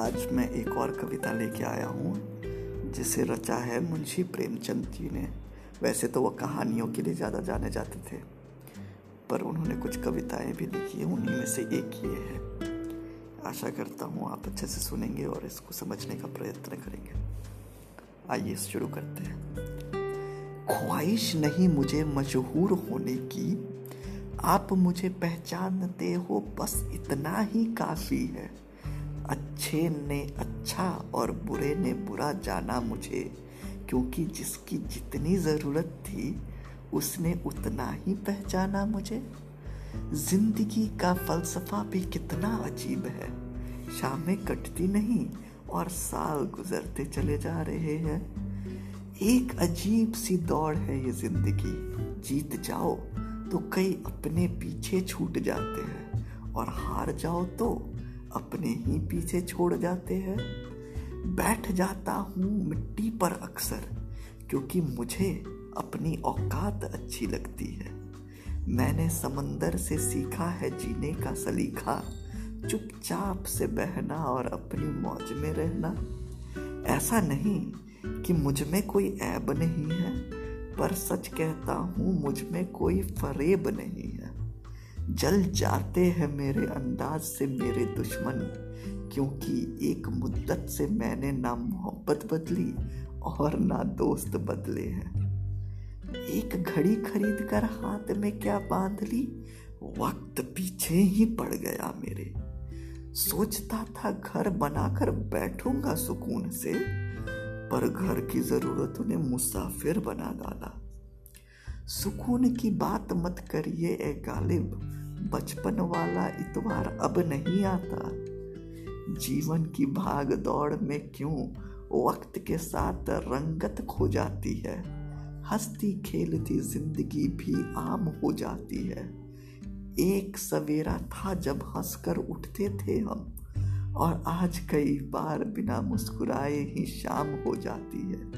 आज मैं एक और कविता लेके आया हूँ, जिसे रचा है मुंशी प्रेमचंद जी ने। वैसे तो वह कहानियों के लिए ज़्यादा जाने जाते थे, पर उन्होंने कुछ कविताएँ भी लिखी हैं, उन्हीं में से एक ये है। आशा करता हूँ आप अच्छे से सुनेंगे और इसको समझने का प्रयत्न करेंगे। आइए शुरू करते हैं। ख्वाहिश नहीं मुझे मशहूर होने की, आप मुझे पहचानते हो, बस इतना ही काफ़ी है। अच्छे ने अच्छा और बुरे ने बुरा जाना मुझे, क्योंकि जिसकी जितनी ज़रूरत थी, उसने उतना ही पहचाना मुझे। ज़िंदगी का फलसफा भी कितना अजीब है। शामें कटती नहीं और साल गुजरते चले जा रहे हैं। एक अजीब सी दौड़ है ये ज़िंदगी। जीत जाओ तो कई अपने पीछे छूट जाते हैं और हार जाओ तो अपने ही पीछे छोड़ जाते हैं। बैठ जाता हूँ मिट्टी पर अक्सर, क्योंकि मुझे अपनी औकात अच्छी लगती है। मैंने समंदर से सीखा है जीने का सलीखा, चुपचाप से बहना और अपनी मौज में रहना। ऐसा नहीं कि मुझमें कोई ऐब नहीं है, पर सच कहता हूँ मुझमें कोई फरेब नहीं है। जल जाते हैं मेरे अंदाज से मेरे दुश्मन, क्योंकि एक मुद्दत से मैंने ना मोहब्बत बदली और ना दोस्त बदले हैं। एक घड़ी खरीद कर हाथ में क्या बाँध ली? वक्त पीछे ही पड़ गया मेरे। सोचता था घर बनाकर बैठूँगा सुकून से, पर घर की जरूरतों ने मुसाफिर बना डाला। सुकून की बात मत करिए, ए गालिब। बचपन वाला इतवार अब नहीं आता। जीवन की भाग दौड़ में क्यों वक्त के साथ रंगत खो जाती है? हंसती खेलती ज़िंदगी भी आम हो जाती है। एक सवेरा था जब हंसकर उठते थे हम, और आज कई बार बिना मुस्कुराए ही शाम हो जाती है।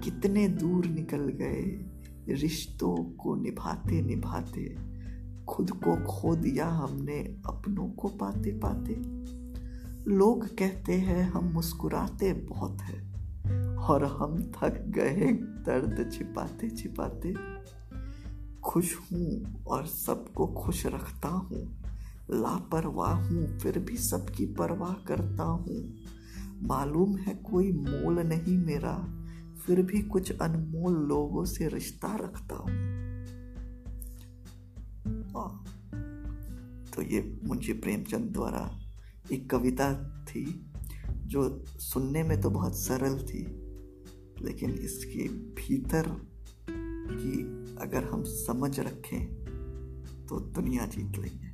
कितने दूर निकल गए, रिश्तों को निभाते निभाते खुद को खो दिया हमने अपनों को पाते पाते। लोग कहते हैं, हम मुस्कुराते बहुत है और हम थक गए, दर्द छिपाते छिपाते। खुश हूँ और सबको खुश रखता हूँ, लापरवाह हूँ, फिर भी सबकी परवाह करता हूँ। मालूम है कोई मोल नहीं मेरा, फिर भी कुछ अनमोल लोगों से रिश्ता रखता हूँ। तो ये मुंशी प्रेमचंद द्वारा एक कविता थी, जो सुनने में तो बहुत सरल थी, लेकिन इसके भीतर की अगर हम समझ रखें तो दुनिया जीत लेंगे।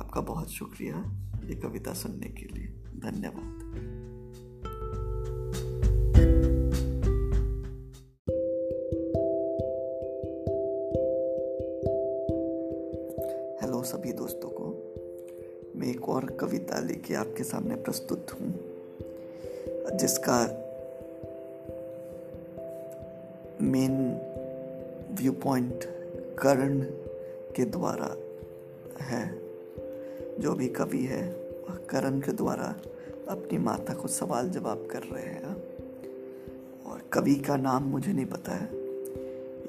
आपका बहुत शुक्रिया ये कविता सुनने के लिए। धन्यवाद। हेलो सभी दोस्तों को। मैं एक और कविता लेके आपके सामने प्रस्तुत हूँ, जिसका मेन व्यू पॉइंट कर्ण के द्वारा है। जो भी कवि है, वह कर्ण के द्वारा अपनी माता को सवाल जवाब कर रहे हैं। और कवि का नाम मुझे नहीं पता है।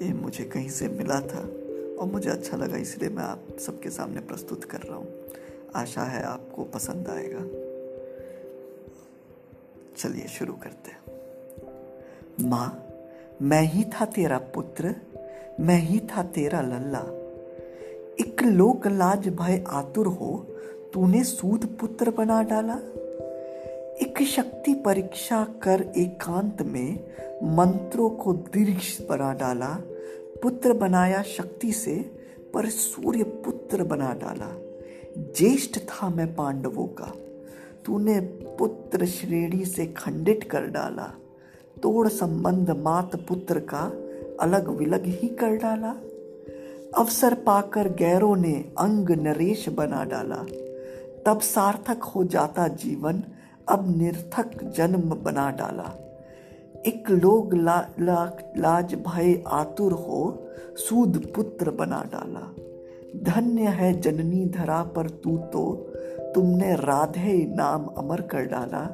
ये मुझे कहीं से मिला था। और मुझे अच्छा लगा, इसलिए मैं आप सबके सामने प्रस्तुत कर रहा हूँ। आशा है आपको पसंद आएगा। चलिए शुरू करते हैं। माँ, मैं ही था तेरा पुत्र, मैं ही था तेरा लल्ला। एक लोक लाज भय आतुर हो, तूने सूद पुत्र बना डाला। एक शक्ति परीक्षा कर एकांत में मंत्रों को दीर्घ बना डाला। पुत्र बनाया शक्ति से पर सूर्य पुत्र बना डाला। ज्येष्ठ था मैं पांडवों का। तूने पुत्र श्रेणी से खंडित कर डाला। तोड़ संबंध मात पुत्र का अलग विलग ही कर डाला। अवसर पाकर गैरों ने अंग नरेश बना डाला। तब सार्थक हो जाता जीवन, अब निर्थक जन्म बना डाला। एक लोग ला, ला, लाज भय आतुर हो सूद पुत्र बना डाला। धन्य है जननी धरा पर तू तो तुमने राधे नाम अमर कर डाला।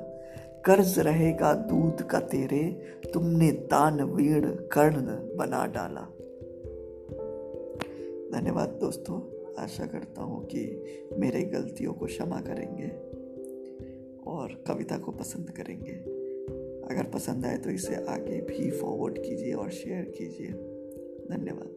कर्ज रहेगा दूध का तेरे तुमने दानवीण कर्ण बना डाला। धन्यवाद दोस्तों आशा करता हूँ कि मेरे गलतियों को क्षमा करेंगे और कविता को पसंद करेंगे। अगर पसंद आए तो इसे आगे भी फॉरवर्ड कीजिए और शेयर कीजिए। धन्यवाद।